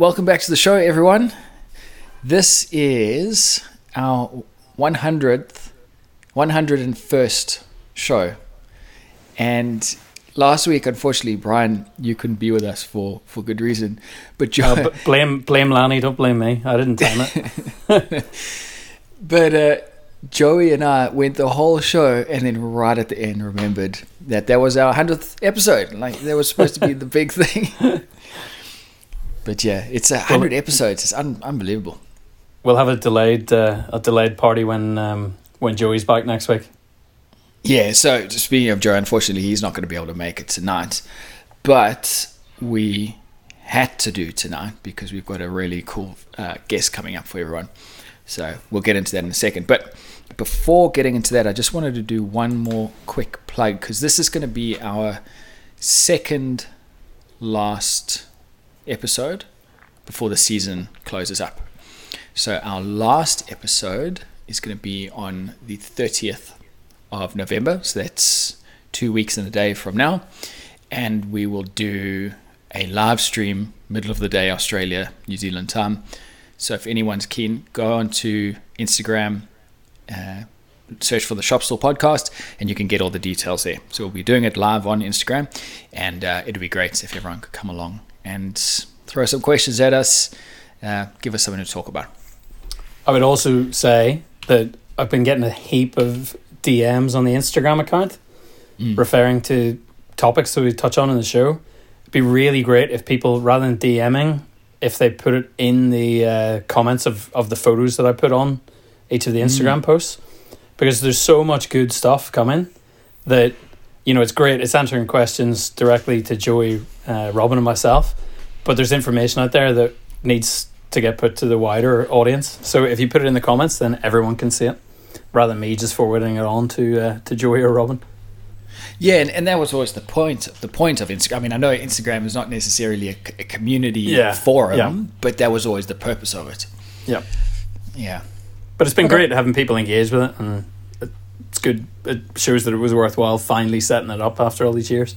welcome back to the show, everyone. This is our 100th, 101st show. And last week, unfortunately, Bryan, you couldn't be with us for, for good reason. But Joe, Uh, b- blame blame Lanny, don't blame me. I didn't time it. but uh, Joey and I went the whole show, and then right at the end, remembered that that was our 100th episode. Like, that was supposed to be the big thing. but yeah, it's a 100 episodes. It's un- unbelievable. We'll have a delayed uh, a delayed party when um, when Joey's back next week. Yeah, so speaking of Joe, unfortunately, he's not going to be able to make it tonight. But we had to do tonight because we've got a really cool uh, guest coming up for everyone. So we'll get into that in a second. But before getting into that, I just wanted to do one more quick plug because this is going to be our second last episode before the season closes up. So our last episode is going to be on the 30th of November. So that's two weeks and a day from now. And we will do a live stream, middle of the day, Australia, New Zealand time. So if anyone's keen, go on to Instagram, uh, search for the Shop Stool podcast, and you can get all the details there. So we'll be doing it live on Instagram, and uh, it'd be great if everyone could come along and throw some questions at us, uh, give us something to talk about. I would also say that I've been getting a heap of DMs on the Instagram account Mm. referring to topics that we touch on in the show. It'd be really great if people, rather than DMing, if they put it in the uh, comments of, of the photos that I put on each of the Instagram posts. Because there's so much good stuff coming that, you know, it's great. It's answering questions directly to Joey, uh, Robin, and myself. But there's information out there that needs to get put to the wider audience. So if you put it in the comments, then everyone can see it, rather than me just forwarding it on to uh, to Joey or Robin. Yeah, and, and that was always the point. The point of Instagram. I mean, I know Instagram is not necessarily a community Yeah, forum, yeah. but that was always the purpose of it. Yeah, Yeah, but it's been Okay. great having people engage with it, and it- it's good. It shows that it was worthwhile finally setting it up after all these years.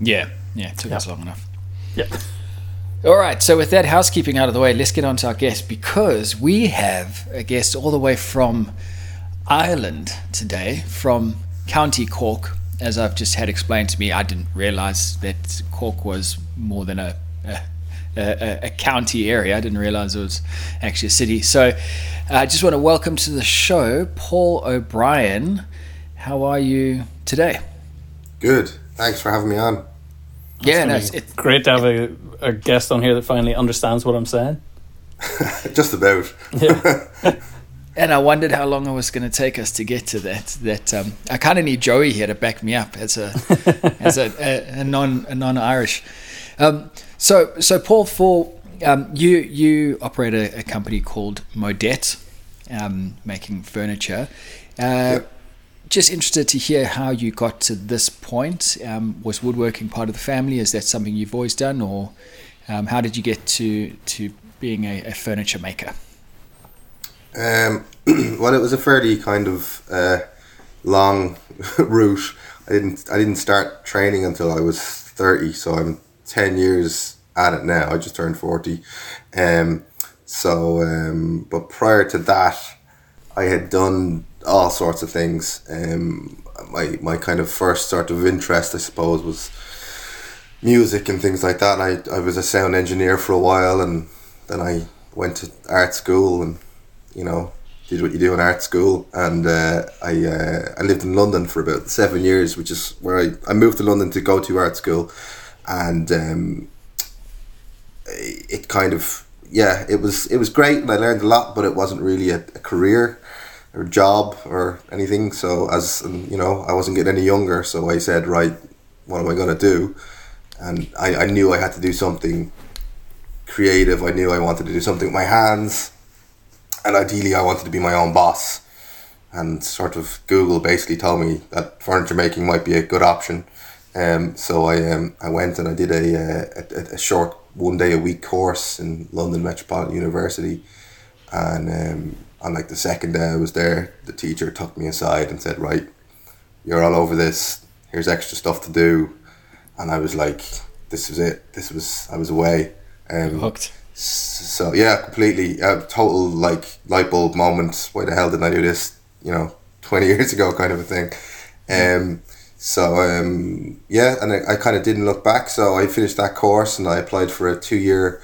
yeah, yeah. It took Yeah. us long enough. Yeah, All right, so with that housekeeping out of the way, let's get on to our guest because we have a guest all the way from Ireland today, from County Cork. As I've just had explained to me, I didn't realize that Cork was more than a, a, a, a county area. I didn't realize it was actually a city. So uh, I just want to welcome to the show Paul O'Brien. How are you today? Good. Thanks for having me on. yeah, no, It's it's, great to have a, a guest on here that finally understands what I'm saying. Just about. Yeah, And I wondered how long it was going to take us to get to that. That um, I kind of need Joey here to back me up as a as a, a, a non a non Irish. Um, so so Paul, for um, you you operate a, a company called Modet, um, making furniture. Uh, Just interested to hear how you got to this point. Um, was woodworking part of the family? Is that something you've always done, or um, how did you get to to being a, a furniture maker? Um, well, it was a fairly kind of uh, long route. I didn't. I didn't start training until I was thirty, so I'm ten years at it now. I just turned forty. Um, so, um, but prior to that, I had done all sorts of things. Um, my my kind of first sort of interest, I suppose, was music and things like that. I, I was a sound engineer for a while, and then I went to art school and you know did what you do in art school. And uh, I uh, I lived in London for about seven years, which is where I, I moved to London to go to art school, and um, it kind of yeah it was it was great and I learned a lot, but it wasn't really a, a career or job or anything. So as you know, I wasn't getting any younger, so I said, right, what am I gonna do? And I, I knew I had to do something creative. I knew I wanted to do something with my hands, and ideally, I wanted to be my own boss. And sort of Google basically told me that furniture making might be a good option. Um, so I um, I went and I did a, uh, a, a short one day a week course in London Metropolitan University, and um, on like the second day I was there, the teacher took me aside and said, "Right, you're all over this. Here's extra stuff to do," and I was like, "This was it. This was I was away." Um, Hooked. So yeah, completely a total like light bulb moment. Why the hell didn't I do this? You know, twenty years ago, kind of a thing. Um, so um, yeah, and I, I kind of didn't look back. So I finished that course and I applied for a two year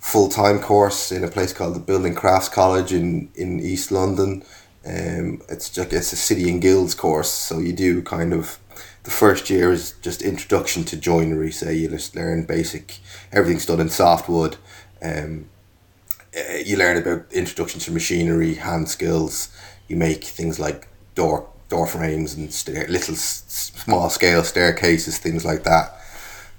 full time course in a place called the Building Crafts College in in East London. Um, it's like it's a city and guilds course, so you do kind of the first year is just introduction to joinery. Say you just learn basic everything's done in softwood um, uh, you learn about introduction to machinery, hand skills. You make things like door door frames and stair, little small scale staircases, things like that.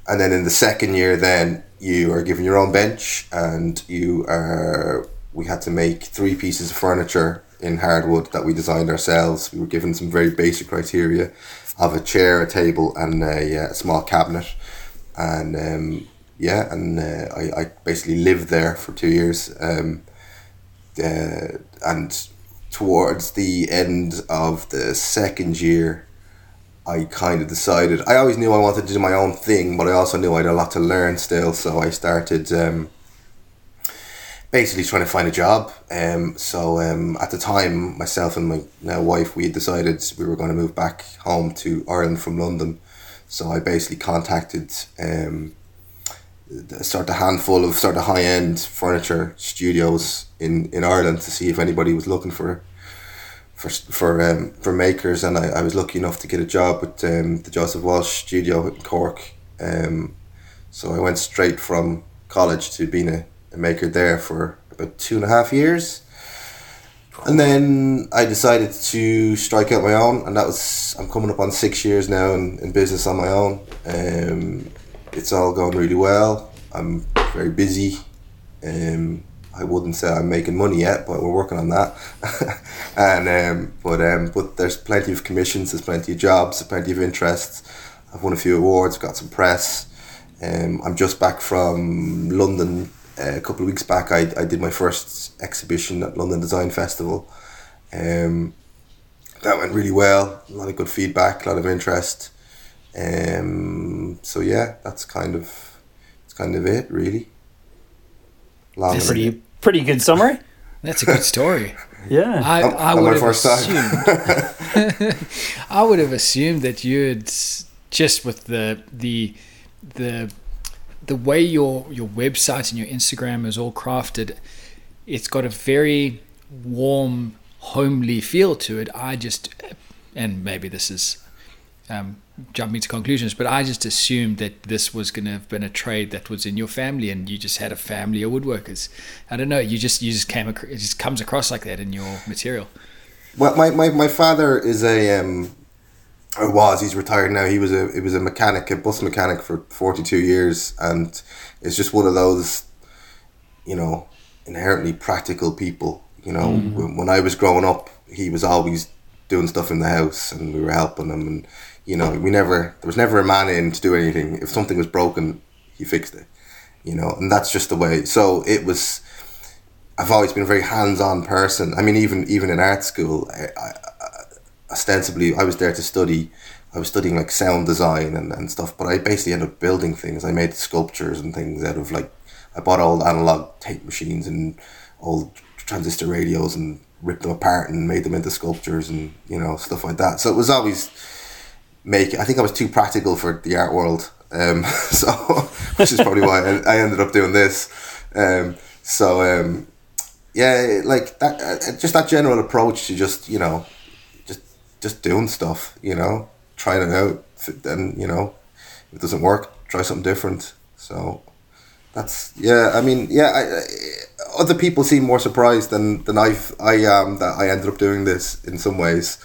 And then in the second year, then you are given your own bench, and you are. We had to make three pieces of furniture in hardwood that we designed ourselves. We were given some very basic criteria of a chair, a table, and a, uh, a small cabinet. And um, yeah, and uh, I, I basically lived there for two years. Um, uh, and towards the end of the second year, I kind of decided I always knew I wanted to do my own thing, but I also knew I had a lot to learn still. So I started um, basically trying to find a job. Um, so um, at the time, myself and my now wife, we had decided we were going to move back home to Ireland from London. So I basically contacted um, sort of handful of sort of high end furniture studios in, in Ireland to see if anybody was looking for for for um, for makers, and I, I was lucky enough to get a job with um, the Joseph Walsh studio in Cork. Um, so I went straight from college to being a, a maker there for about two and a half years. And then I decided to strike out my own, and that was I'm coming up on six years now in, in business on my own. Um, it's all going really well. I'm very busy. Um, I wouldn't say I'm making money yet, but we're working on that. and um, but um, but there's plenty of commissions, there's plenty of jobs, there's plenty of interests. I've won a few awards, got some press. Um, I'm just back from London. Uh, a couple of weeks back, I, I did my first exhibition at London Design Festival. Um, that went really well. A lot of good feedback, a lot of interest. Um, so yeah, that's kind of that's kind of it, really. Long pretty pretty good summary. That's a good story. yeah, I, I would have assumed. I would have assumed that you'd just with the the the the way your your website and your Instagram is all crafted. It's got a very warm, homely feel to it. I just, and maybe this is um, jumping to conclusions, but I just assumed that this was going to have been a trade that was in your family, and you just had a family of woodworkers. I don't know. You just you just came. It just comes across like that in your material. Well, my, my, my father is a um, or was he's retired now. He was a he was a mechanic, a bus mechanic for forty two years, and it's just one of those, you know, inherently practical people. You know, mm. when I was growing up, he was always doing stuff in the house, and we were helping him and you know, we never there was never a man in to do anything. If something was broken, he fixed it. You know, and that's just the way. So it was. I've always been a very hands-on person. I mean, even even in art school, I, I, ostensibly I was there to study. I was studying like sound design and, and stuff, but I basically ended up building things. I made sculptures and things out of like I bought old analog tape machines and old transistor radios and ripped them apart and made them into sculptures and you know stuff like that. So it was always make. I think I was too practical for the art world, um, so which is probably why I, I, ended up doing this. Um, so um, yeah, like that, uh, just that general approach to just you know, just just doing stuff, you know, trying it out. Then you know, if it doesn't work, try something different. So that's yeah. I mean, yeah. I, I, other people seem more surprised than than I've I am that I ended up doing this in some ways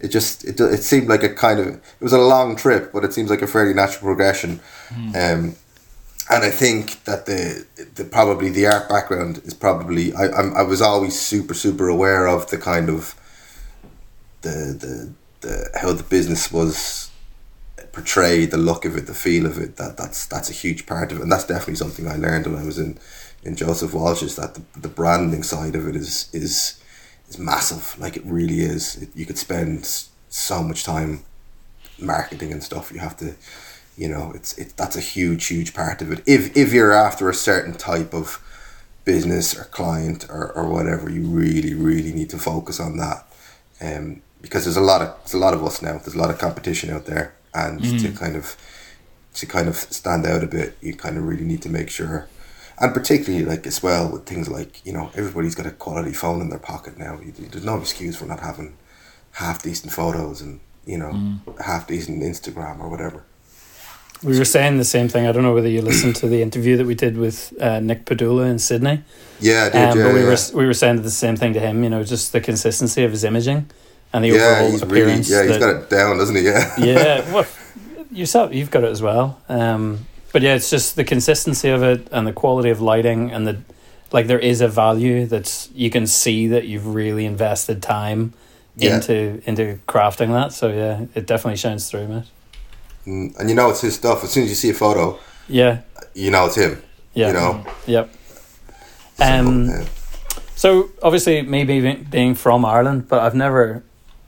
it just it, it seemed like a kind of it was a long trip, but it seems like a fairly natural progression. Mm. Um, and I think that the, the probably the art background is probably I I'm, I was always super super aware of the kind of the the, the how the business was portrayed, the look of it, the feel of it. That that's that's a huge part of it, and that's definitely something I learned when I was in in Joseph Walsh's. That the, the branding side of it is is is massive. Like it really is. It, you could spend so much time marketing and stuff. You have to, you know, it's it. That's a huge, huge part of it. If if you're after a certain type of business or client or, or whatever, you really, really need to focus on that. Um, because there's a lot of there's a lot of us now. There's a lot of competition out there, and to kind of to kind of stand out a bit, you kind of really need to make sure, and particularly like as well with things like you know everybody's got a quality phone in their pocket now. There's no excuse for not having half decent photos and you know half decent Instagram or whatever. We were saying the same thing. I don't know whether you listened to the interview that we did with uh, Nick Padula in Sydney. Yeah, I did. Um, yeah, but we yeah. were we were saying the same thing to him. You know, just the consistency of his imaging and the yeah, overall he's really appearance. yeah, he's got it down, doesn't he? Yeah. yeah, well, yourself, you've got it as well. Um, but yeah, it's just the consistency of it and the quality of lighting and the like. There is a value that's you can see that you've really invested time Yeah. into into crafting that. So yeah, it definitely shines through, mate. Mm, and you know it's his stuff. As soon as you see a photo, Yeah, you know it's him. yeah, You know. yep. So, Um, yeah. So obviously, me being being from Ireland, but I've never,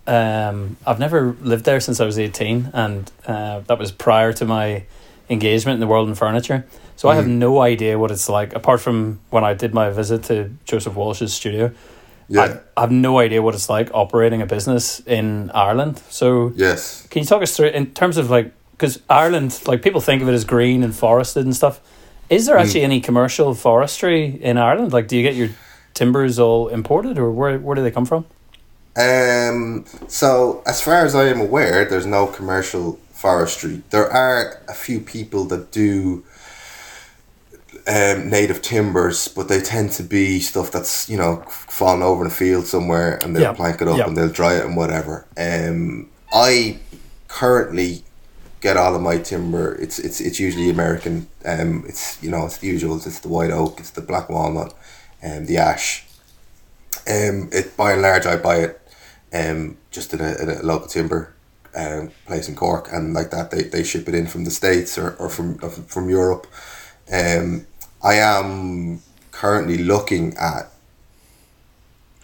um, I've never lived there since I was eighteen, and uh, that was prior to my engagement in the world in furniture. So I have Mhm. no idea what it's like, apart from when I did my visit to Joseph Walsh's studio. yeah. I, I have no idea what it's like operating a business in Ireland. So yes. can you talk us through in terms of like because Ireland, like people think of it as green and forested and stuff. Is there Mm. actually any commercial forestry in Ireland? Like, do you get your timbers all imported, or where where do they come from? Um, so, as far as I am aware, there's no commercial forestry. There are a few people that do um, native timbers, but they tend to be stuff that's you know fallen over in a field somewhere, and they'll Yeah. plank it up Yeah. and they'll dry it and whatever. Um, I currently get all of my timber. It's it's it's usually American. Um, it's you know it's the usual. It's the white oak. It's the black walnut, and the ash. Um, it by and large I buy it, um, just in a, in a local timber, um, place in Cork, and like that they, they ship it in from the states or, or from from Europe. Um, I am currently looking at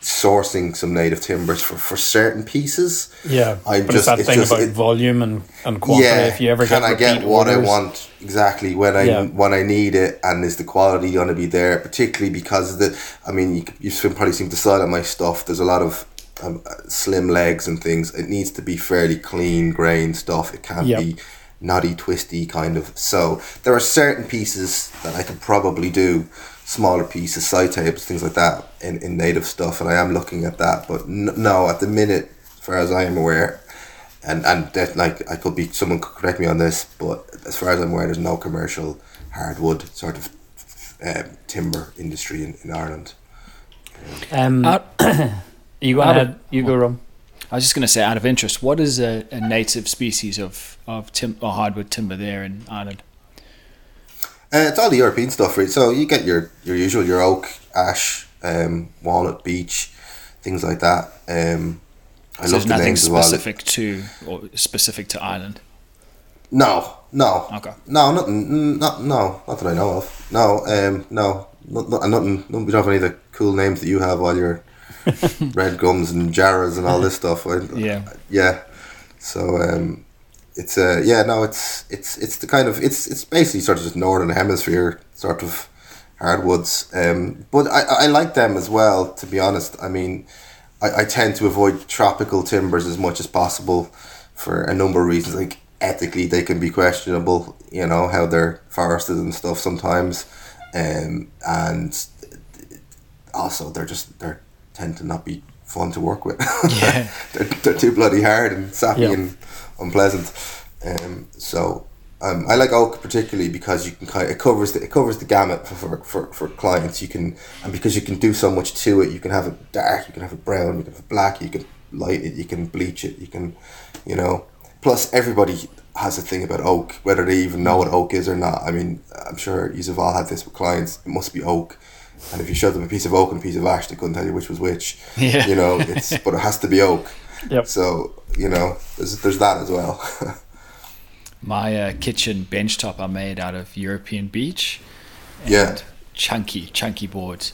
sourcing some native timbers for, for certain pieces. Yeah, I'm but just- it's that it's thing just- about it- volume and, and quantity. if you ever can get I get what I want exactly when I Yeah. when I need it, and is the quality going to be there? Particularly because of the, I mean, you you've probably seen the side of my stuff. There's a lot of um, slim legs and things. It needs to be fairly clean grain stuff. It can't Yep. be knotty, twisty kind of. So there are certain pieces that I could probably do, smaller pieces, side tables, things like that, in, in native stuff, and I am looking at that. But n- no, at the minute, as far as I am aware, and and that like I could be someone could correct me on this, but as far as I'm aware, there's no commercial hardwood sort of um, timber industry in, in Ireland. Um, Out- you go out of- ahead. You go, Rom. I was just going to say, out of interest, what is a, a native species of of tim- or hardwood timber there in Ireland? Uh, it's all the European stuff, right? So you get your your usual your oak, ash, um, walnut, beech, things like that. Um, I So love there's the nothing names as well. specific to or specific to Ireland. No, no, Okay. no, nothing, not no, not that I know of. No, um, no, not, not, nothing. nothing- We don't have any of the cool names that you have while you're red gums and jarras and all this stuff. I, Yeah. yeah. So um, it's uh, yeah, no, it's it's it's the kind of it's it's basically sort of just northern hemisphere sort of hardwoods. Um, but I I like them as well. To be honest, I mean, I, I tend to avoid tropical timbers as much as possible for a number of reasons. Like ethically, they can be questionable. You know how they're forested and stuff sometimes, um, and also they're just they tend to not be fun to work with. Yeah. they're, they're too bloody hard and sappy Yeah. and unpleasant. Um, so um, I like oak particularly because you can kind it covers the it covers the gamut for, for, for, for clients. You can and because you can do so much to it. You can have it dark, you can have it brown, you can have it black, you can light it, you can bleach it, you can, you know. Plus, everybody has a thing about oak, whether they even know what oak is or not. I mean, I'm sure you've all had this with clients. It must be oak. And if you showed them a piece of oak and a piece of ash, they couldn't tell you which was which. Yeah. You know, it's but it has to be oak. Yep. So you know, there's there's that as well. My uh, kitchen bench top I made out of European beech. and Yeah. Chunky, chunky boards.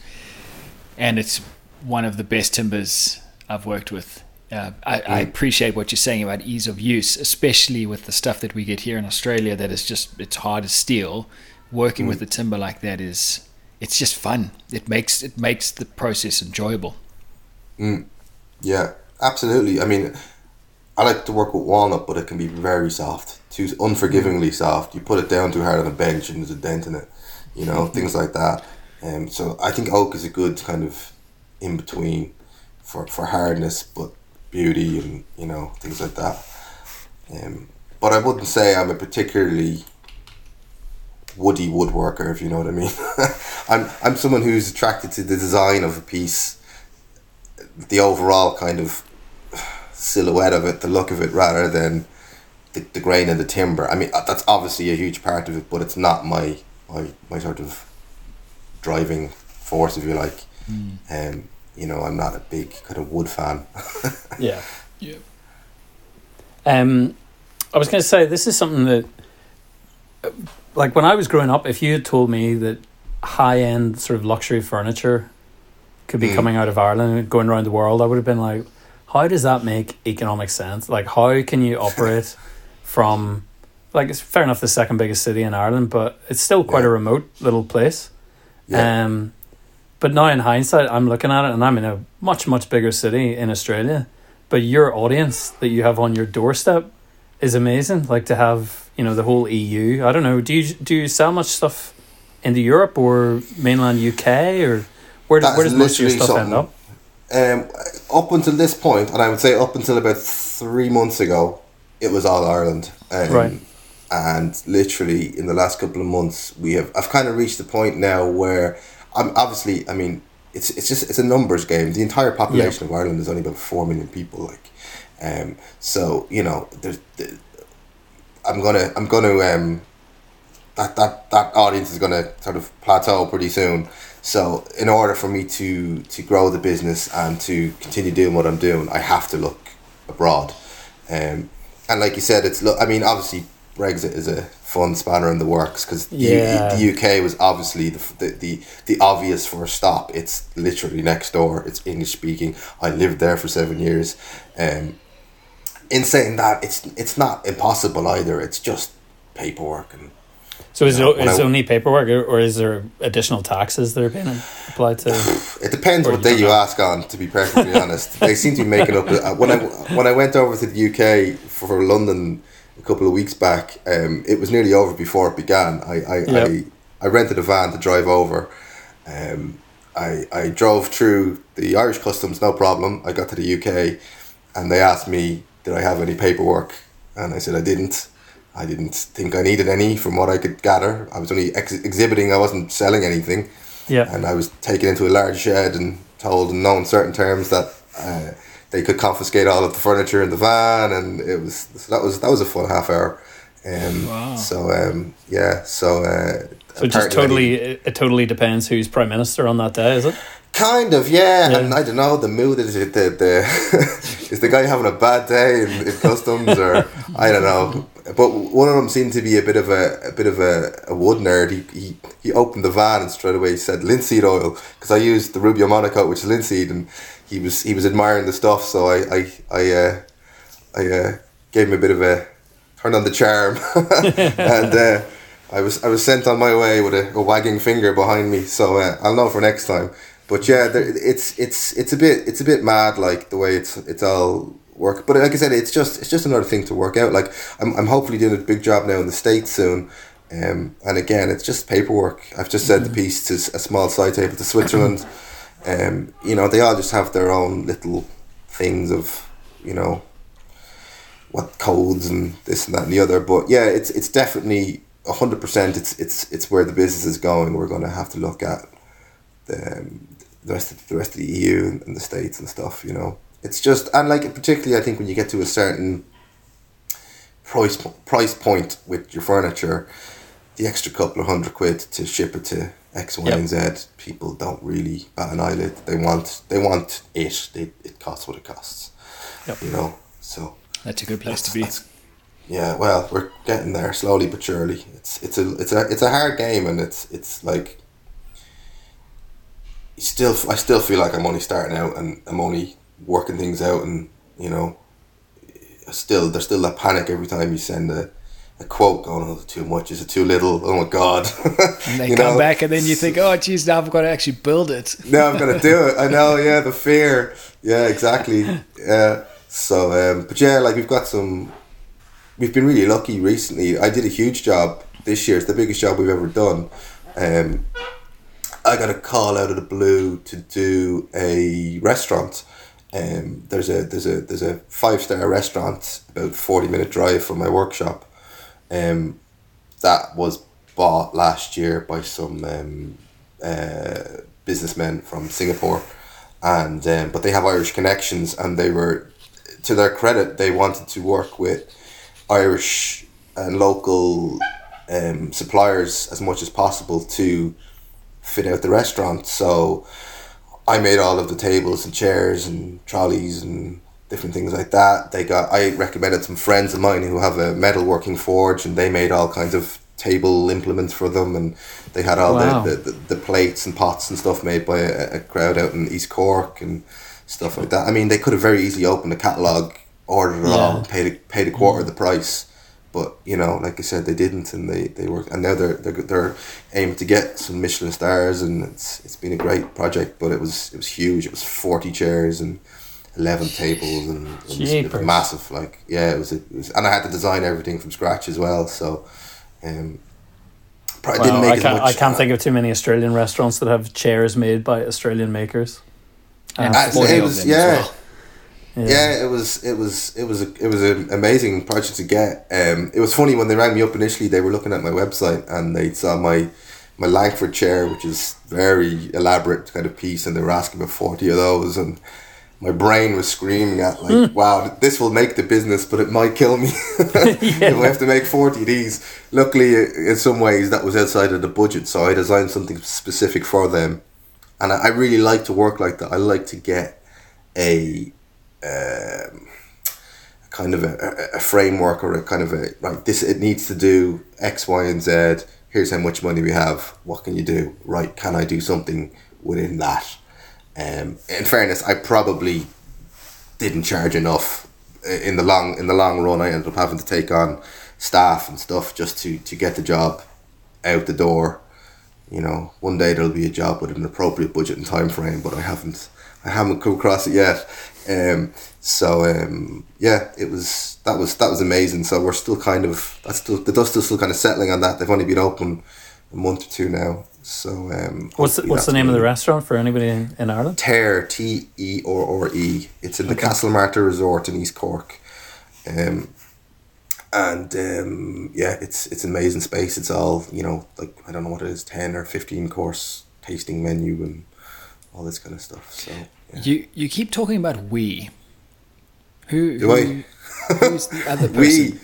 And it's one of the best timbers I've worked with. Uh, I, I appreciate what you're saying about ease of use, especially with the stuff that we get here in Australia that is just, it's hard as steel. Working with the timber like that is it's just fun. It makes it makes the process enjoyable. Yeah, absolutely. I mean, I like to work with walnut, but it can be very soft, too unforgivingly soft. You put it down too hard on a bench and there's a dent in it, you know, things like that. Um, so I think oak is a good kind of in between for, for hardness, but beauty and you know things like that. Um, but I wouldn't say I'm a particularly woody woodworker, if you know what I mean. I'm I'm someone who's attracted to the design of a piece, the overall kind of silhouette of it, the look of it, rather than the, the grain and the timber. I mean, uh, that's obviously a huge part of it, but it's not my my, my sort of driving force, if you like. Um, you know, I'm not a big kind of wood fan. Yeah. Yeah. Um, I was going to say this is something that, uh, like when I was growing up, if you had told me that high end sort of luxury furniture could be Mm. coming out of Ireland and going around the world, I would have been like, how does that make economic sense? Like, how can you operate from, like, it's fair enough the second biggest city in Ireland, but it's still quite a remote little place. yeah, Um, but now in hindsight, I'm looking at it, and I'm in a much much bigger city in Australia. But your audience that you have on your doorstep is amazing. Like to have you know the whole EU. I don't know. Do you do you sell much stuff into Europe or mainland UK or where does where does most of your stuff end up? Um, up until this point, and I would say up until about three months ago, it was all Ireland. Um, Right. And literally in the last couple of months, we have. I've kind of reached the point now where I'm obviously. I mean, it's it's just it's a numbers game. The entire population of Ireland is only about four million people. Like, um, so you know, there's. The, I'm gonna. I'm gonna. Um, that that that audience is gonna sort of plateau pretty soon. So in order for me to to grow the business and to continue doing what I'm doing, I have to look abroad. Um, and like you said, it's look. I mean, obviously Brexit is a fun spanner in the works because Yeah. the, the UK was obviously the, the the the obvious first stop. It's literally next door. It's English speaking. I lived there for seven years. Um, in saying that, it's it's not impossible either. It's just paperwork and So is Yeah, it when is I- only paperwork or, or is there additional taxes that are being applied to? It depends what day you know. ask on. To be perfectly honest, they seem to be making up. uh, When I when I went over to the UK for London a couple of weeks back, um, it was nearly over before it began. I I, Yep. I, I rented a van to drive over. Um, I I drove through the Irish customs, no problem. I got to the UK, and they asked me, did I have any paperwork, and I said I didn't. I didn't think I needed any from what I could gather. I was only ex- exhibiting. I wasn't selling anything Yeah. and I was taken into a large shed and told in no uncertain terms that uh, they could confiscate all of the furniture in the van, and it was so that was that was a fun half hour. Um, Wow. So um, yeah, so uh, So it just totally it totally depends who's prime minister on that day, is it? Kind of, yeah. Yeah. And I don't know, the mood is it the, the is the guy having a bad day in, in customs or I don't know. But one of them seemed to be a bit of a a bit of a, a wood nerd. He, he he opened the van and straight away said linseed oil because I used the Rubio Monocoat, which is linseed, and he was he was admiring the stuff. So I I I uh, I uh, gave him a bit of a turn on the charm, and uh, I was I was sent on my way with a, a wagging finger behind me. So uh, I'll know for next time. But yeah, there, it's it's it's a bit it's a bit mad like the way it's it's all work. But like I said, it's just it's just another thing to work out. Like I'm I'm hopefully doing a big job now in the states soon. Um, and again, it's just paperwork. I've just sent the piece to a small side table to Switzerland. Um, you know, they all just have their own little things of, you know, what codes and this and that and the other. But yeah, it's it's definitely hundred percent. It's it's it's where the business is going. We're going to have to look at the, um, the rest of the rest of the EU and, the states and stuff. You know, it's just and like particularly I think when you get to a certain price price point with your furniture, the extra couple of hundred quid to ship it to X, Y, Yep. and Z, people don't really bat an eyelid. They want they want it. They, it costs what it costs. Yep. You know, so That's a good place to be. yeah, well, we're getting there slowly but surely. It's it's a it's a it's a hard game, and it's it's like still I still feel like I'm only starting out, and I'm only working things out, and you know, still there's still that panic every time you send a a quote going, "Oh, too much is it too little? Oh my god!" And they You come know? back, and then you think, oh, geez, now I've got to actually build it. now I'm gonna do it. I know, yeah, the fear. Yeah, exactly. Yeah. So, um, but yeah, like we've got some. We've been really lucky recently. I did a huge job this year. It's the biggest job we've ever done. Um, I got a call out of the blue to do a restaurant. Um, there's a there's a there's a five star restaurant about forty minute drive from my workshop. Um, that was bought last year by some um, uh, businessmen from Singapore, and um, but they have Irish connections, and they were, to their credit, they wanted to work with Irish and local um, suppliers as much as possible to fit out the restaurant. So I made all of the tables and chairs and trolleys and different things like that. They got I recommended some friends of mine who have a metalworking forge and they made all kinds of table implements for them and they had all Wow. the, the, the, plates and pots and stuff made by a, a crowd out in East Cork and stuff like that. I mean they could have very easily opened a catalogue, ordered it all, Yeah. and paid a, paid a quarter of the price. But you know, like I said, they didn't, and they, they work, and now they're, they're they're aiming to get some Michelin stars, and it's it's been a great project. But it was it was huge. It was forty chairs and eleven tables, and it was, it was massive. Like yeah, it was, it was, and I had to design everything from scratch as well. So, um, probably Wow, didn't make I can't, much. I can't think of too many Australian restaurants that have chairs made by Australian makers. And Uh, 40 it was- yeah. well. Yeah, it was it was it was a, it was an amazing project to get. Um, it was funny when they rang me up initially. They were looking at my website and they saw my my Langford chair, which is very elaborate kind of piece, and they were asking about forty of those. And my brain was screaming at like, "Wow, this will make the business, but it might kill me if I have to make forty of these." Luckily, in some ways, that was outside of the budget, so I designed something specific for them. And I, I really like to work like that. I like to get a um, kind of a, a- framework or a kind of a right this it needs to do x y and z. Here's how much money we have. What can you do? Right can i do something within that? Um, in fairness i probably didn't charge enough. In the long in the long run i ended up having to take on staff and stuff just to to get the job out the door. You know one day there'll be a job with an appropriate budget and time frame but i haven't i haven't come across it yet um so um yeah it was that was that was amazing so we're still kind of that's still the dust is still kind of settling on that they've only been open a month or two now so um What's the, what's the name of the restaurant for anybody in, in Ireland? Terre T E R R E. It's in the Castlemartyr Resort in East Cork. Um, and um, yeah, it's it's an amazing space. It's all you know, like I don't know what it is, ten or fifteen course tasting menu and all this kind of stuff. So yeah. You you keep talking about we. Who, Do who I? who's the other person? we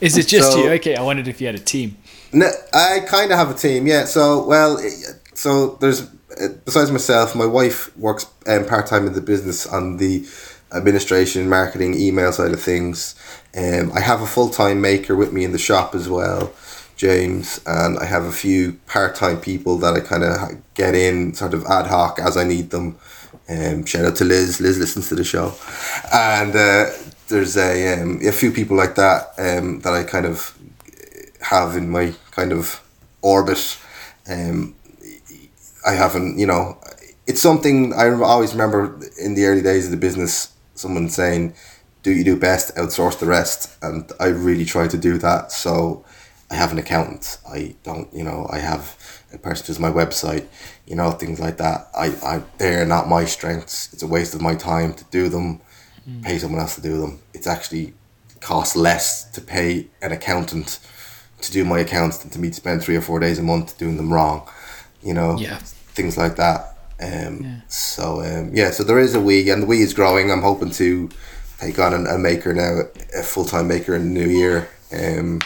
Is it just So- you? Okay, I wondered if you had a team. No, I kind of have a team, yeah. So, well, so there's uh, besides myself, my wife works um, part time in the business on the administration, marketing, email side of things. Um, I have a full time maker with me in the shop as well, James, and I have a few part time people that I kind of get in sort of ad hoc as I need them. Um, shout out to Liz. Liz listens to the show, and uh, there's a um, a few people like that um, that I kind of have in my kind of orbit. Um, I haven't, you know, it's something I always remember in the early days of the business, someone saying, do you do best, outsource the rest. And I really try to do that. So I have an accountant. I don't, you know, I have a person who's my website, you know, things like that. I, I, they're not my strengths. It's a waste of my time to do them, pay someone else to do them. It's actually costs less to pay an accountant to do my accounts than to me to spend three or four days a month doing them wrong, you know, Yeah. things like that. Um, Yeah. So um, yeah, so there is a we, and the we is growing. I'm hoping to take on an, a maker now, a full time maker in the new year. Um,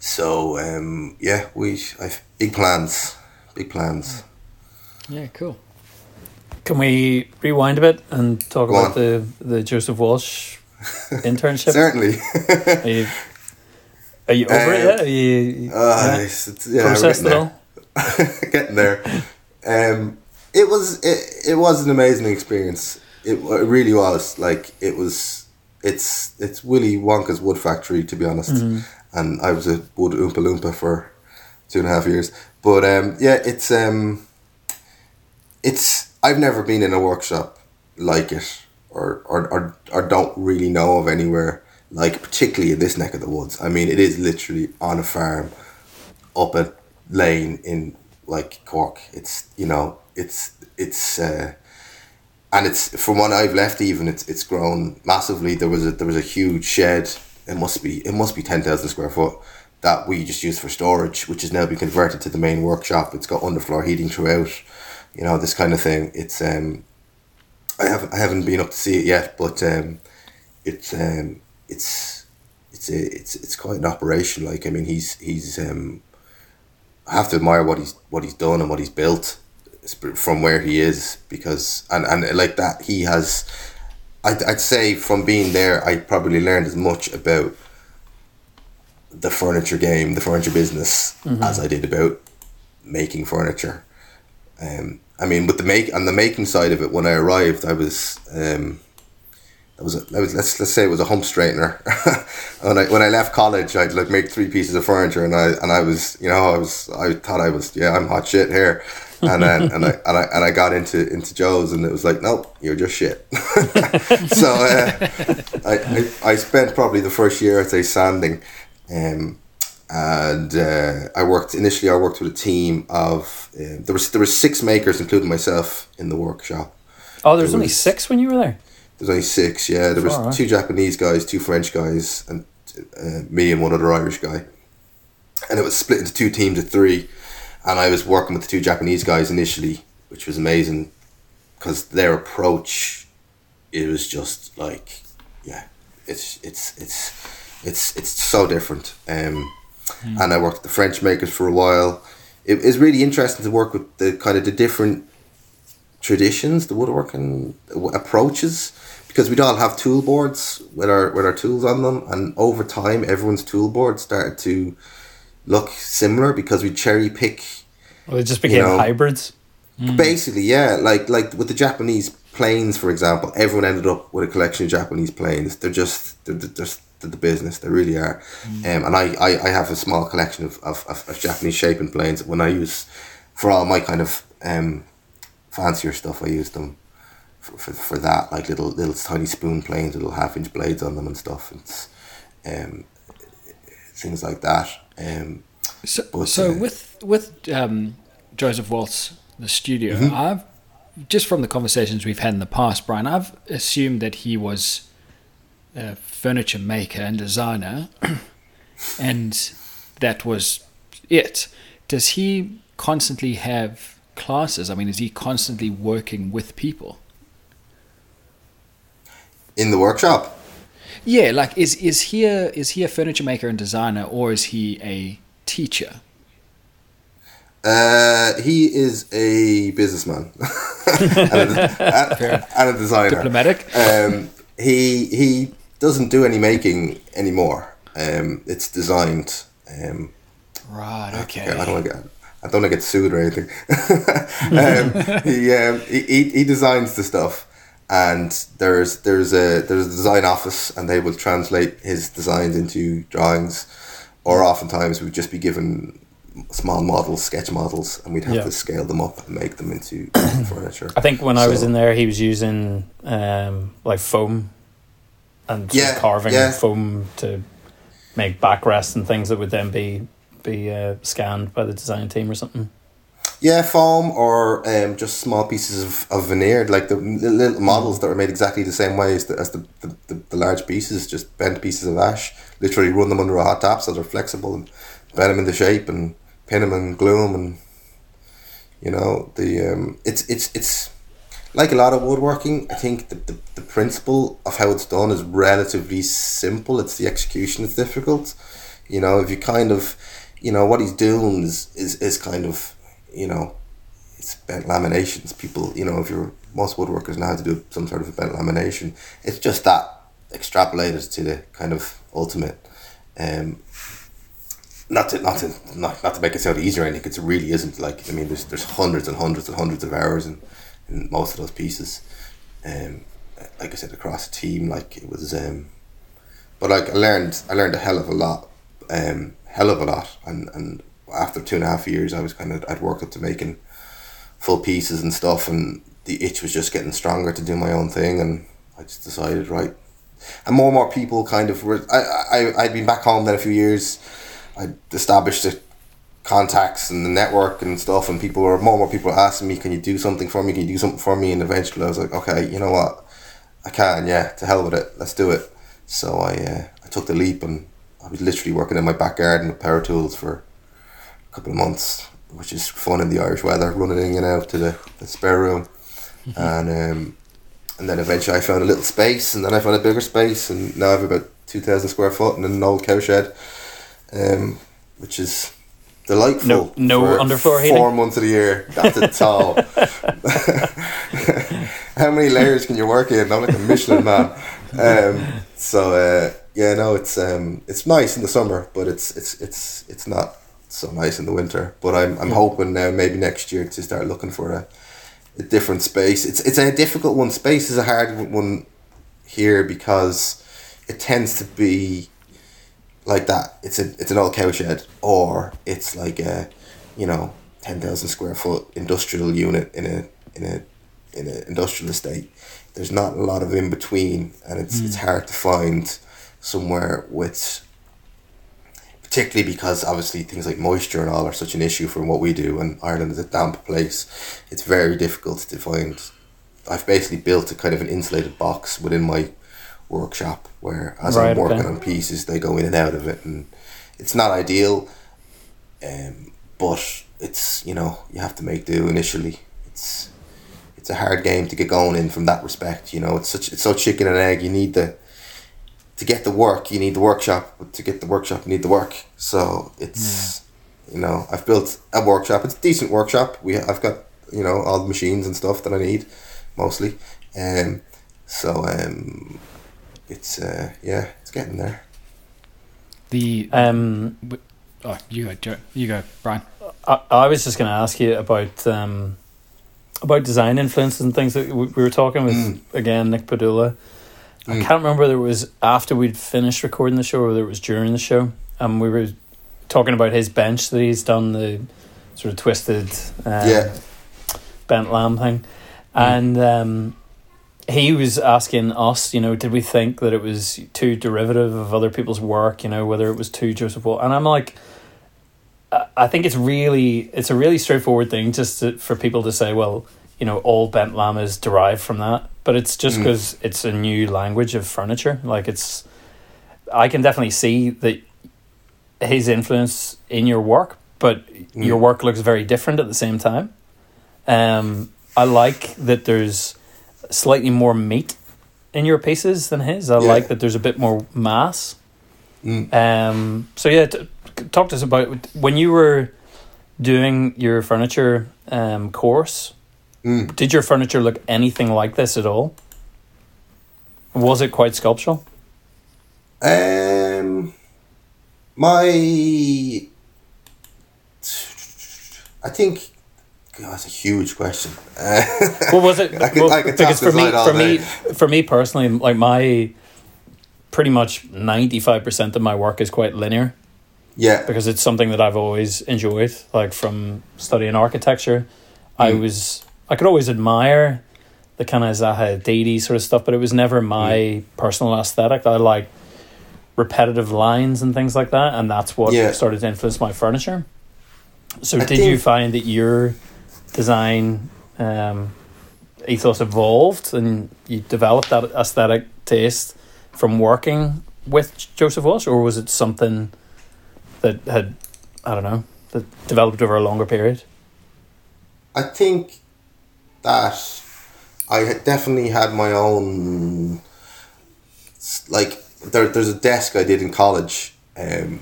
so um, yeah, we I've big plans, big plans. Yeah, cool. Can we rewind a bit and talk Go about on. the, the Joseph Walsh internship? Certainly. Are you, are you over it Um, yet? Are you Uh, yeah, it's, yeah, processed getting it there. all? getting there. Um, it was it, it was an amazing experience. It, it really was like it was it's it's Willy Wonka's wood factory to be honest, and I was a wood oompa loompa for two and a half years. But um, yeah, it's um, it's I've never been in a workshop like it, or or, or or don't really know of anywhere like particularly in this neck of the woods. I mean, it is literally on a farm, up a lane in like Cork. It's you know it's it's. Uh, and it's from what I've left. Even it's it's grown massively. There was a there was a huge shed. It must be it must be ten thousand square foot that we just use for storage, which has now been converted to the main workshop. It's got underfloor heating throughout. You know this kind of thing. It's um, I haven't I haven't been up to see it yet, but um, it's um, it's it's a, it's it's quite an operation. Like I mean, he's he's um, I have to admire what he's what he's done and what he's built from where he is because and, and like that he has I'd, I'd say from being there I probably learned as much about the furniture game the furniture business as I did about making furniture. Um, I mean with the make on the making side of it when I arrived I was um, I was, a, I was let's let's say it was a hump straightener. when I when I left college, I'd like make three pieces of furniture, and I and I was you know I was I thought I was yeah I'm hot shit here, and then and I and I and I got into into Joe's, and it was like nope you're just shit. so uh, I, I I spent probably the first year I'd say sanding, um, and uh, I worked initially. I worked with a team of uh, there was there were six makers, including myself, in the workshop. Oh, there was There only was- six when you were there. There's only six, yeah. There was two Japanese guys, two French guys, and uh, me and one other Irish guy. And it was split into two teams of three. And I was working with the two Japanese guys initially, which was amazing because their approach, it was just like, yeah, it's it's it's it's it's so different. Um, and I worked with the French makers for a while. It is really interesting to work with the kind of the different traditions, the woodworking approaches, because we'd all have tool boards with our with our tools on them, and over time, everyone's tool board started to look similar because we cherry pick. Well, they just became know, hybrids. Basically, yeah, like like with the Japanese planes, for example, everyone ended up with a collection of Japanese planes. They're just they're, they're just they're the business. They really are. Um, and I, I, I have a small collection of, of, of, of Japanese shaping planes. When I use for all my kind of um, fancier stuff, I use them for, for, for that, like little little tiny spoon planes, with little half inch blades on them and stuff. It's um, things like that. Um, So, But, so uh, with with um, Joseph Walsh, the studio, Mm-hmm. I've just from the conversations we've had in the past, Bryan, I've assumed that he was a furniture maker and designer, and that was it. Does he constantly have classes? I mean, is he constantly working with people? in the workshop, Yeah, like is is he a, is he a furniture maker and designer, or is he a teacher? uh, he is a businessman and, a, and a designer. Diplomatic. um, he he doesn't do any making anymore. Um, it's designed. Um, Right. Okay. I don't want to get I don't want to get sued or anything. um, he, um, he he he designs the stuff, and there's there's a there's a design office, and they will translate his designs into drawings, or oftentimes we'd just be given small models, sketch models, and we'd have Yeah. to scale them up and make them into furniture. I think when I was in there, he was using um, like foam and Yeah, carving yeah. foam to make backrests and things that would then be be uh, scanned by the design team or something. Yeah, foam or um, just small pieces of, of veneer, like the little, models that were made exactly the same way as the, as the, the, the, the large pieces, just bent pieces of ash. Literally run them under a hot tap so they're flexible and bend them into shape and pin them and glue them and you know the um, it's it's it's like a lot of woodworking. I think the, the, the principle of how it's done is relatively simple. It's the execution that's difficult. You know, if you kind of, you know, what he's doing is is, is kind of, you know, it's bent laminations. People, you know, if you're most woodworkers know how to do some sort of a bent lamination. It's just that extrapolated to the kind of ultimate. Um, not to not to not, not to make it sound easier or anything, it really isn't. Like I mean, there's there's hundreds and hundreds and hundreds of hours in, in most of those pieces, um, like I said, across a team. Like it was, um, but like I learned, I learned a hell of a lot, um, hell of a lot, and and after two and a half years, I was kind of I'd worked up to making full pieces and stuff, and the itch was just getting stronger to do my own thing, and I just decided right. And more and more people kind of were. I I I'd been back home then a few years. I established the contacts and the network and stuff, and people were more and more people were asking me, "Can you do something for me? Can you do something for me?" And eventually, I was like, "Okay, you know what? I can. Yeah, to hell with it. Let's do it." So I uh, I took the leap, and I was literally working in my back garden with power tools for couple of months, which is fun in the Irish weather, running in and out to the, the spare room, and um, and then eventually I found a little space, and then I found a bigger space, and now I have about two thousand square foot and an old cow shed, um, which is delightful. No- no for underfloor Four heating? months of the year. That's it tall. How many layers can you work in? I'm like a Michelin man. Um, so uh, yeah, no, it's um, it's nice in the summer, but it's it's it's it's not so nice in the winter. But I'm I'm hoping now maybe next year to start looking for a, a different space. It's it's a difficult one. Space is a hard one here because it tends to be like that. It's a it's an old cow shed, or it's like a, you know, ten thousand square foot industrial unit in a in a in an industrial estate. There's not a lot of in between, and it's it's mm. hard to find somewhere with. Particularly because obviously things like moisture and all are such an issue for what we do, and Ireland is a damp place. It's very difficult to find. I've basically built a kind of an insulated box within my workshop where as Right, I'm working okay. on pieces they go in and out of it and it's not ideal um, but it's you know you have to make do initially it's it's a hard game to get going in from that respect you know it's such it's so chicken and egg you need the to get the work you need the workshop but to get the workshop you need the work so it's you know I've built a workshop it's a decent workshop we I've got you know all the machines and stuff that I need mostly um so um it's uh yeah it's getting there The Um, oh, you go, Joe. You go, Bryan. I, I was just going to ask you about um, about design influences and things that we, we were talking with Mm. again Nick Padula. I Mm. can't remember whether it was after we'd finished recording the show or whether it was during the show. Um, we were talking about his bench that he's done the sort of twisted um, Yeah. bent lamb thing, and um, he was asking us, you know, did we think that it was too derivative of other people's work? You know, whether it was too Joseph Walsh, and I'm like. I- I think it's really it's a really straightforward thing just to, for people to say, well, you know, all bent lamb is derived from that, but it's just Mm. because it's a new language of furniture. Like it's, I can definitely see that his influence in your work, but your Mm. work looks very different at the same time. Um, I like that there's slightly more meat in your pieces than his. I Yeah. like that there's a bit more mass. Mm. Um, so yeah, t- talk to us about when you were doing your furniture um, course. Mm. Did your furniture look anything like this at all? Was it quite sculptural? Um, my, I think, God, that's a huge question. Uh, Well, was it? I could- well, I could because for me, for me, for me personally, like my pretty much ninety five percent of my work is quite linear yeah, because it's something that I've always enjoyed. Like from studying architecture, I Mm. was I could always admire the kind of Zaha Hadid sort of stuff, but it was never my Mm. personal aesthetic. I like repetitive lines and things like that, and that's what Yeah. started to influence my furniture. So, I did you find that your design um, ethos evolved and you developed that aesthetic taste from working with Joseph Walsh, or was it something that had I don't know that developed over a longer period? I think that I definitely had my own like there, there's a desk I did in college um,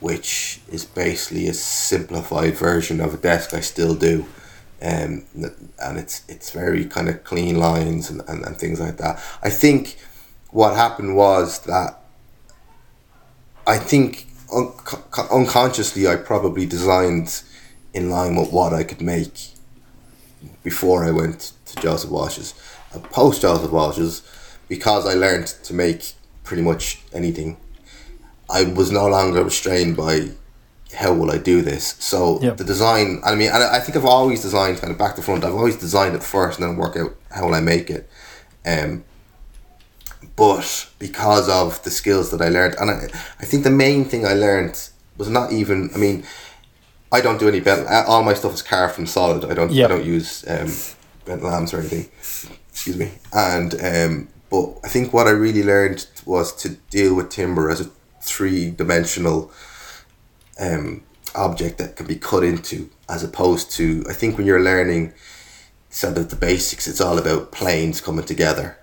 which is basically a simplified version of a desk I still do um, and it's it's very kind of clean lines and, and, and things like that. I think what happened was that I think un- unconsciously I probably designed in line with what I could make before I went to Joseph Walsh's. And post Joseph Walsh's, because I learned to make pretty much anything, I was no longer restrained by how will I do this. So Yep. the design, I mean, and I I think I've always designed kind of back to front. I've always designed it first and then work out how will I make it. Um, but because of the skills that I learned, and I, I think the main thing I learned was not even. I mean, I don't do any bent. All my stuff is carved from solid. I don't. Yep. I don't use um, bent lambs or anything. Excuse me. And um, but I think what I really learned was to deal with timber as a three dimensional um, object that can be cut into, as opposed to I think when you're learning sort of the basics, it's all about planes coming together.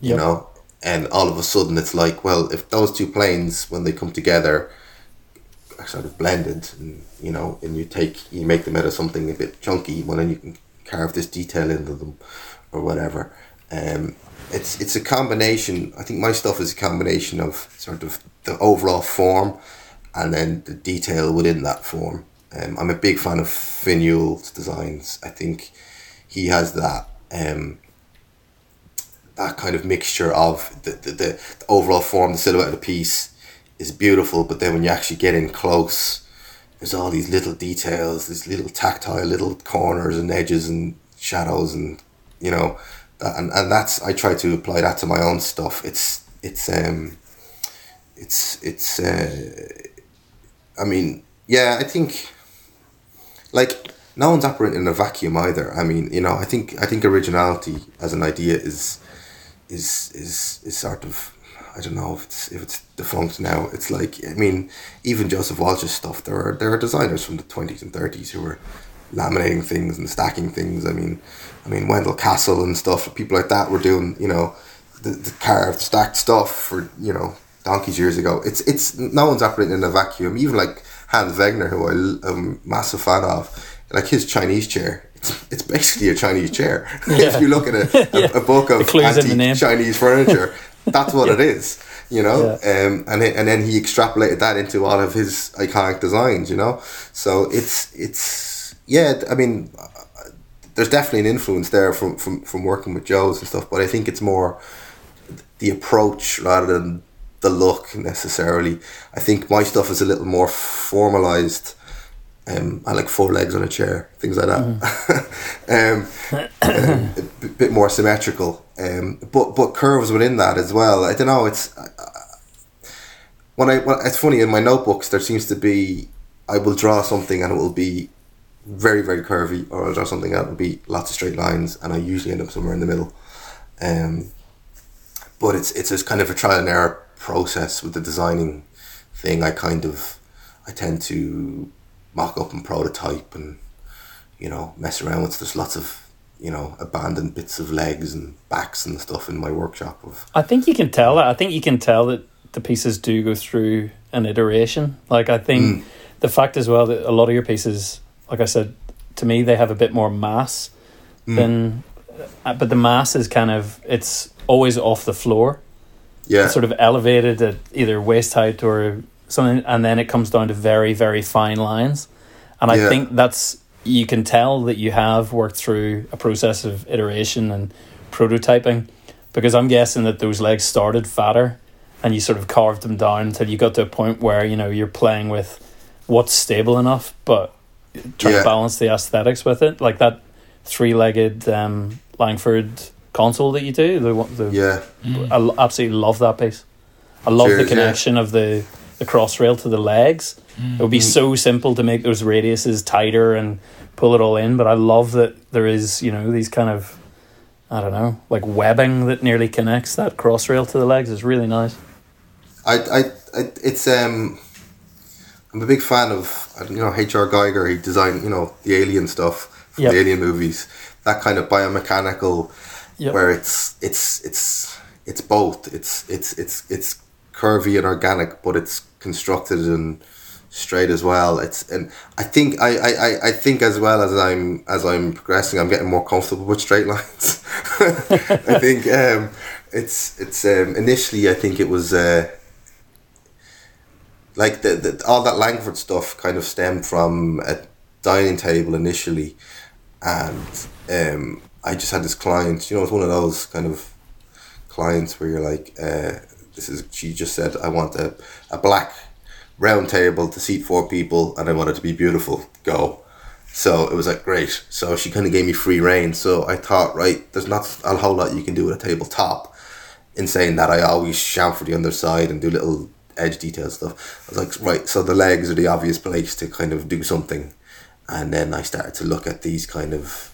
You know, and all of a sudden it's like, well, if those two planes when they come together sort of blended, and you know, and you take you make them out of something a bit chunky, well then you can carve this detail into them, or whatever. Um, it's it's a combination. I think my stuff is a combination of sort of the overall form, and then the detail within that form. Um, I'm a big fan of Finn designs. I think he has that um, that kind of mixture of the, the, the overall form, the silhouette of the piece is beautiful, but then when you actually get in close, there's all these little details, these little tactile little corners and edges and shadows and you know and, and that's I try to apply that to my own stuff. It's it's um it's it's uh I mean, yeah, I think like no one's operating in a vacuum either. I mean, you know, I think I think originality as an idea is is is is sort of I don't know if it's if it's defunct now. It's like I mean, even Joseph Walsh's stuff. There are there are designers from the twenties and thirties who were laminating things and stacking things. I mean, I mean Wendell Castle and stuff. People like that were doing you know the, the carved stacked stuff for you know donkeys years ago. It's it's no one's operating in a vacuum. Even like Hans Wegner, who I, I'm a massive fan of, like his Chinese chair. It's, it's basically a Chinese chair. if you look at a, a, Yeah. a book of It clues in the antique name. Chinese furniture, that's what it is. You know, um, and it, and then he extrapolated that into all of his iconic designs. You know, so it's it's yeah. I mean, uh, there's definitely an influence there from from from working with Joe's and stuff, but I think it's more the approach rather than the look necessarily. I think my stuff is a little more formalized. Um, I like four legs on a chair, things like that. um, um, a bit more symmetrical, um, but but curves within that as well. I don't know. It's I- when I when, it's funny in my notebooks there seems to be I will draw something and it will be very very curvy, or I'll draw something and it will be lots of straight lines, and I usually end up somewhere in the middle. Um, but it's it's kind of a trial and error process with the designing thing. I kind of I tend to mock up and prototype and you know mess around with. There's lots of you know abandoned bits of legs and backs and stuff in my workshop. Of I think you can tell that. I think you can tell that the pieces do go through an iteration. Like I think the fact as well that a lot of your pieces, like I said, to me they have a bit more mass than, uh, but the mass is kind of it's always off the floor. yeah, It's sort of elevated at either waist height or something, and then it comes down to very very fine lines. And I Yeah. think that's you can tell that you have worked through a process of iteration and prototyping, because I'm guessing that those legs started fatter, and you sort of carved them down until you got to a point where you know you're playing with what's stable enough, but trying Yeah. to balance the aesthetics with it, like that three-legged um, Langford console that you do. The the yeah, I absolutely love that piece. I love Cheers, the yeah. connection of the the cross rail to the legs. It would be so simple to make those radiuses tighter and pull it all in, but I love that there is you know these kind of I don't know like webbing that nearly connects that cross rail to the legs. It's really nice. I, I, I it's um. I'm a big fan of you know H.R. Giger. He designed you know the Alien stuff from Yep. the Alien movies. That kind of biomechanical, Yep. where it's it's it's it's both. It's it's it's it's curvy and organic, but it's constructed and straight as well. It's and I think I, I, I- think as well as I'm as I'm progressing, I'm getting more comfortable with straight lines. I think um, it's it's um, initially I think it was. Uh, like the, the all that Langford stuff kind of stemmed from a dining table initially, and um, I just had this client. You know, it's one of those kind of clients where you're like, uh, this is. She just said, I want a, a black round table to seat four people, and I want it to be beautiful. Go. So it was like great. So she kind of gave me free reign. So I thought, right, there's not a whole lot you can do with a tabletop. In saying that, I always chamfer the underside and do little edge detail stuff. I was like, right, so the legs are the obvious place to kind of do something. And then I started to look at these kind of,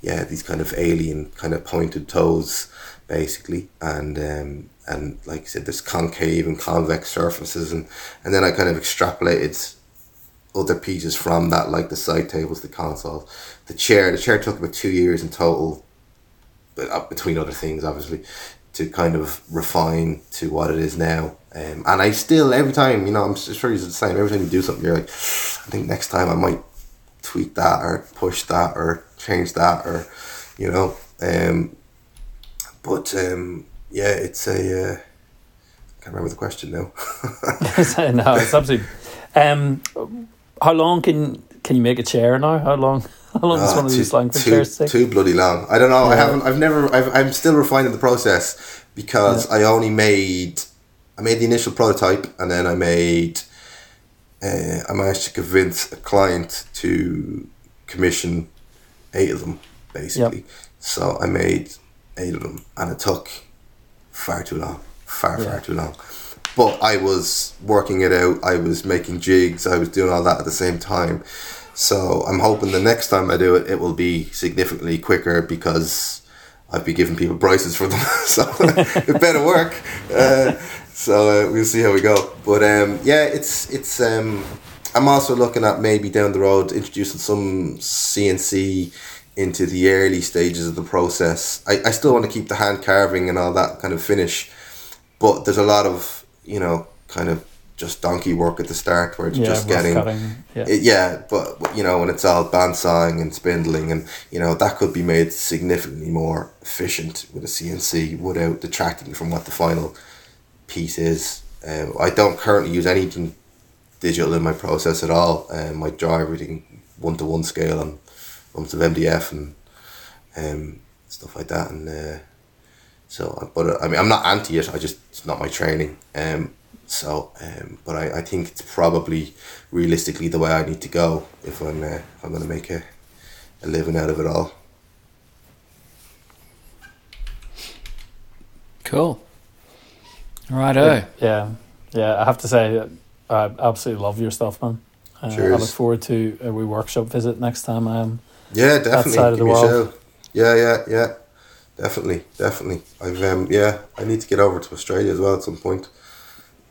yeah, these kind of alien kind of pointed toes, basically. And um, and like I said, there's concave and convex surfaces, and and then I kind of extrapolated other pieces from that, like the side tables, the console, the chair. The chair took about two years in total, but uh, between other things, obviously, to kind of refine to what it is now. Um, and I still every time, you know, I'm sure it's the same. Every time you do something, you're like, I think next time I might tweak that or push that or change that or, you know. Um, but um, yeah, it's a. Uh, I can't remember the question now. no, it's absolutely. Um, how long can can you make a chair now? How long? How long is Ah, one of too- these too, chairs take? Too bloody long. I don't know. I haven't. I've never. I've, I'm still refining the process because I only made. I made the initial prototype and then I made. Uh, I managed to convince a client to commission eight of them, basically. So I made eight of them, and it took far too long, far Yeah. far too long. But I was working it out. I was making jigs. I was doing all that at the same time. So I'm hoping the next time I do it, it will be significantly quicker because I've been giving people prices for them. so it better work. Uh, so uh, we'll see how we go. But um, yeah, it's it's. Um, I'm also looking at maybe down the road introducing some CNC into the early stages of the process. I, I still want to keep the hand carving and all that kind of finish, but there's a lot of you know kind of just donkey work at the start where it's Yeah, just getting cutting. Yeah. it- yeah, but you know when it's all bandsawing and spindling, and you know that could be made significantly more efficient with a CNC without detracting from what the final piece is. Um, I don't currently use anything digital in my process at all. Um, I draw everything one to one scale and lumps of MDF and um, stuff like that. And uh, so, but uh, I mean, I'm not anti it. I just it's not my training. Um, so, um, but I, I think it's probably realistically the way I need to go if I'm uh, if I'm going to make a, a living out of it all. Cool. Righto. Yeah, yeah. I have to say, I absolutely love your stuff, man. Uh, I look forward to a wee workshop visit next time. Um, Yeah, definitely. side of the world. Yeah, yeah, yeah. Definitely, definitely. I've um yeah, I need to get over to Australia as well at some point.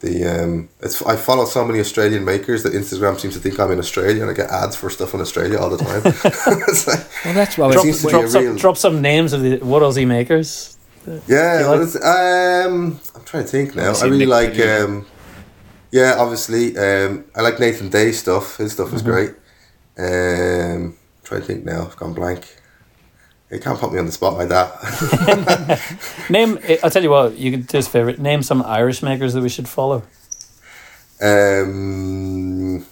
The um it's I follow so many Australian makers that Instagram seems to think I'm in Australia and I get ads for stuff in Australia all the time. it's like, Well, that's why Drop- we seems to be drop a some real- drop some names of the what Aussie makers. yeah, You like- is um I'm trying to think now. I Obviously really Nick like Video. um yeah, obviously. Um I like Nathan Day's stuff. His stuff is Mm-hmm. great. Um trying to think now, I've gone blank. You can't put me on the spot like that. Name. I'll tell you what. You can do us favorite. Name some Irish makers that we should follow. Um,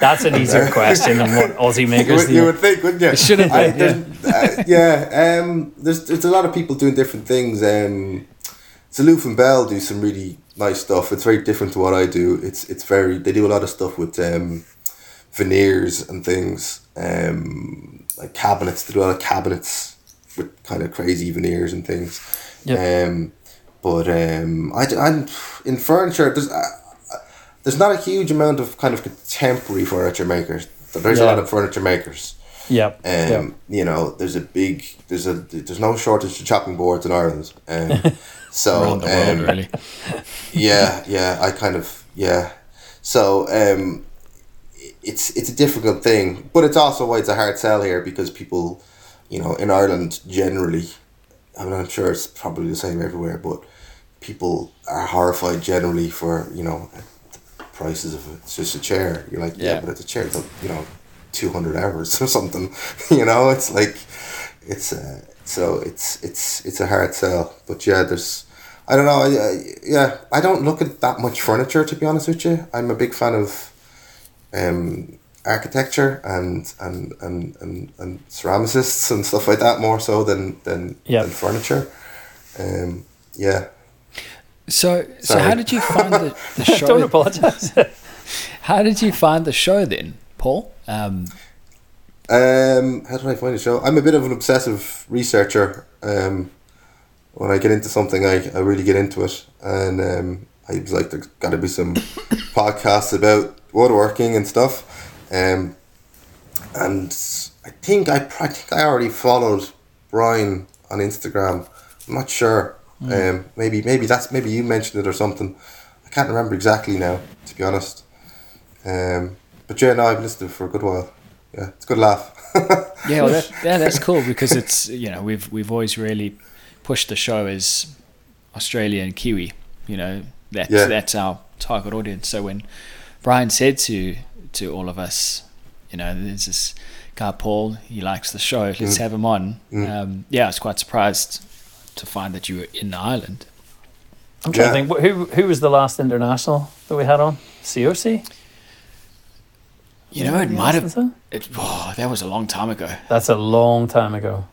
That's an easier question than what Aussie you, makers. would, you would think, wouldn't you? It shouldn't be, yeah. there's- uh, yeah. Um, there's there's a lot of people doing different things. Um, and Bell do some really nice stuff. It's very different to what I do. It's it's very they do a lot of stuff with um, veneers and things. Um, like cabinets. They do a lot of cabinets with kind of crazy veneers and things. Yep. Um, but um, I, I'm in furniture. There's uh, there's not a huge amount of kind of contemporary furniture makers. There's a lot of furniture makers. Yep. Um, yep. you know, there's a big there's a there's no shortage of chopping boards in Ireland. Um, so around the world, um, really. yeah, yeah, I kind of yeah. So um, it's it's a difficult thing, but it's also why it's a hard sell here because people, you know, in Ireland generally, I mean, I'm sure it's probably the same everywhere, but people are horrified generally for you know the prices of it. It's just a chair. You're like, yeah, Yeah. but it's a chair. It's you know, two hundred hours or something. you know, it's like it's uh, so it's it's it's a hard sell. But yeah, there's I don't know. I, I, yeah, I don't look at that much furniture to be honest with you. I'm a big fan of um, architecture and and, and, and and ceramicists and stuff like that more so than than, Yep. than furniture. Um, yeah. So, so how did you find the, the Don't show? apologize. how did you find the show then, Paul? Um, Um, how did I find the show? I'm a bit of an obsessive researcher. Um, when I get into something, I, I really get into it, and um, I was like, there's got to be some podcasts about woodworking and stuff. Um, and I think I, I think I already followed Bryan on Instagram. I'm not sure. Um, maybe maybe that's maybe you mentioned it or something. I can't remember exactly now, to be honest. Um, but yeah, no, I've listened to it for a good while. Yeah, it's a good laugh. yeah, well, that, yeah, that's cool because it's you know we've we've always really pushed the show as Australia and Kiwi. You know that's Yeah. that's our target audience. So when Bryan said to to all of us, you know, there's this guy Paul, he likes the show. Let's Mm. have him on. Mm. Um, yeah, I was quite surprised to find that you were in Ireland. I'm trying Yeah. to think. Who who was the last international that we had on? COC? You know, it Anybody might have. in that? It, oh, that was a long time ago. That's a long time ago.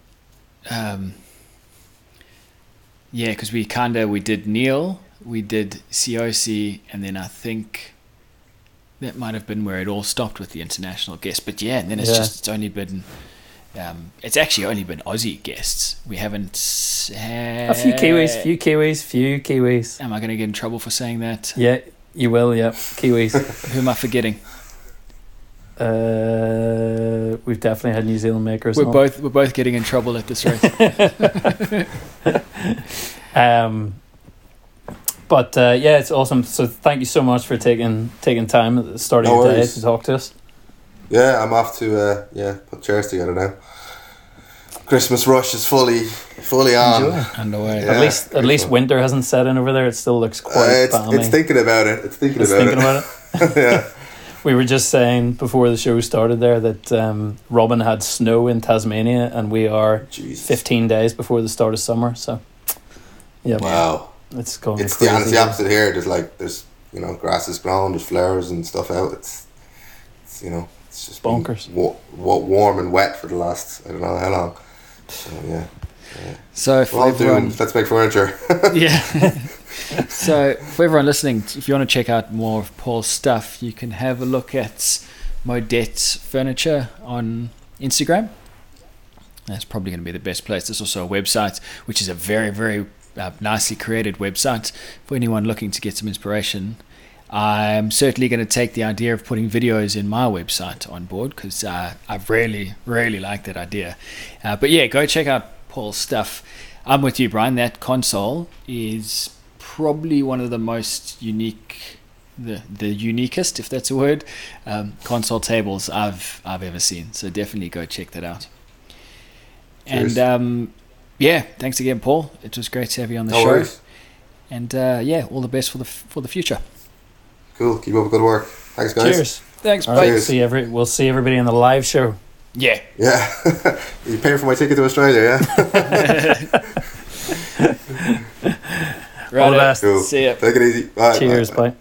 Um, yeah, because we kind of we did Neil, we did COC, and then I think that might have been where it all stopped with the international guests. But yeah, and then it's Yeah. just it's only been. Um, it's actually only been Aussie guests. We haven't had A few Kiwis, few Kiwis, few Kiwis. Am I going to get in trouble for saying that? Yeah, you will. Yeah, Kiwis. Who am I forgetting? uh, we've definitely had New Zealand makers. We're on. both we're both getting in trouble at this rate. Um, but uh, yeah, it's awesome. So thank you so much for taking taking time at the start of No your day to talk to us. Yeah, I'm off to uh, yeah put chairs together now. Christmas rush is fully fully on. Enjoy. Underway. Yeah, at least at least fun. winter hasn't set in over there. It still looks Uh, quite it's, balmy. it's thinking about it. It's thinking It's about thinking it. about it. yeah. We were just saying before the show started there that um, Robin had snow in Tasmania, and we are Jeez. 15 days before the start of summer. So, yeah, Wow. It's going It's the, crazy. and it's the opposite here. There's like there's you know grass is grown. There's flowers and stuff out. It's, it's you know it's just been Bonkers. Wa- wa- warm and wet for the last I don't know how long. So yeah. So for We're everyone, doomed. Let's make furniture. yeah. so for everyone listening, if you want to check out more of Paul's stuff, you can have a look at Modet's furniture on Instagram. That's probably going to be the best place. There's also a website, which is a very, very uh, nicely created website for anyone looking to get some inspiration. I'm certainly going to take the idea of putting videos in my website on board because uh, I really, really like that idea. Uh, but yeah, go check out Paul's stuff. I'm with you, Bryan. That console is probably one of the most unique, the the uniquest, if that's a word, um, console tables I've I've ever seen. So definitely go check that out. Cheers. And um, yeah, thanks again, Paul. It was great to have you on the no show. worries. And uh, yeah, all the best for the for the future. Cool. Keep up the good work. Thanks, guys. Cheers. Thanks, All right, Cheers. see every, we'll see everybody in the live show. Yeah. Yeah. you paying for my ticket to Australia? Yeah. Right. All the best. Cool. See ya. Take it easy. Bye. bye, Cheers. bye. Bye.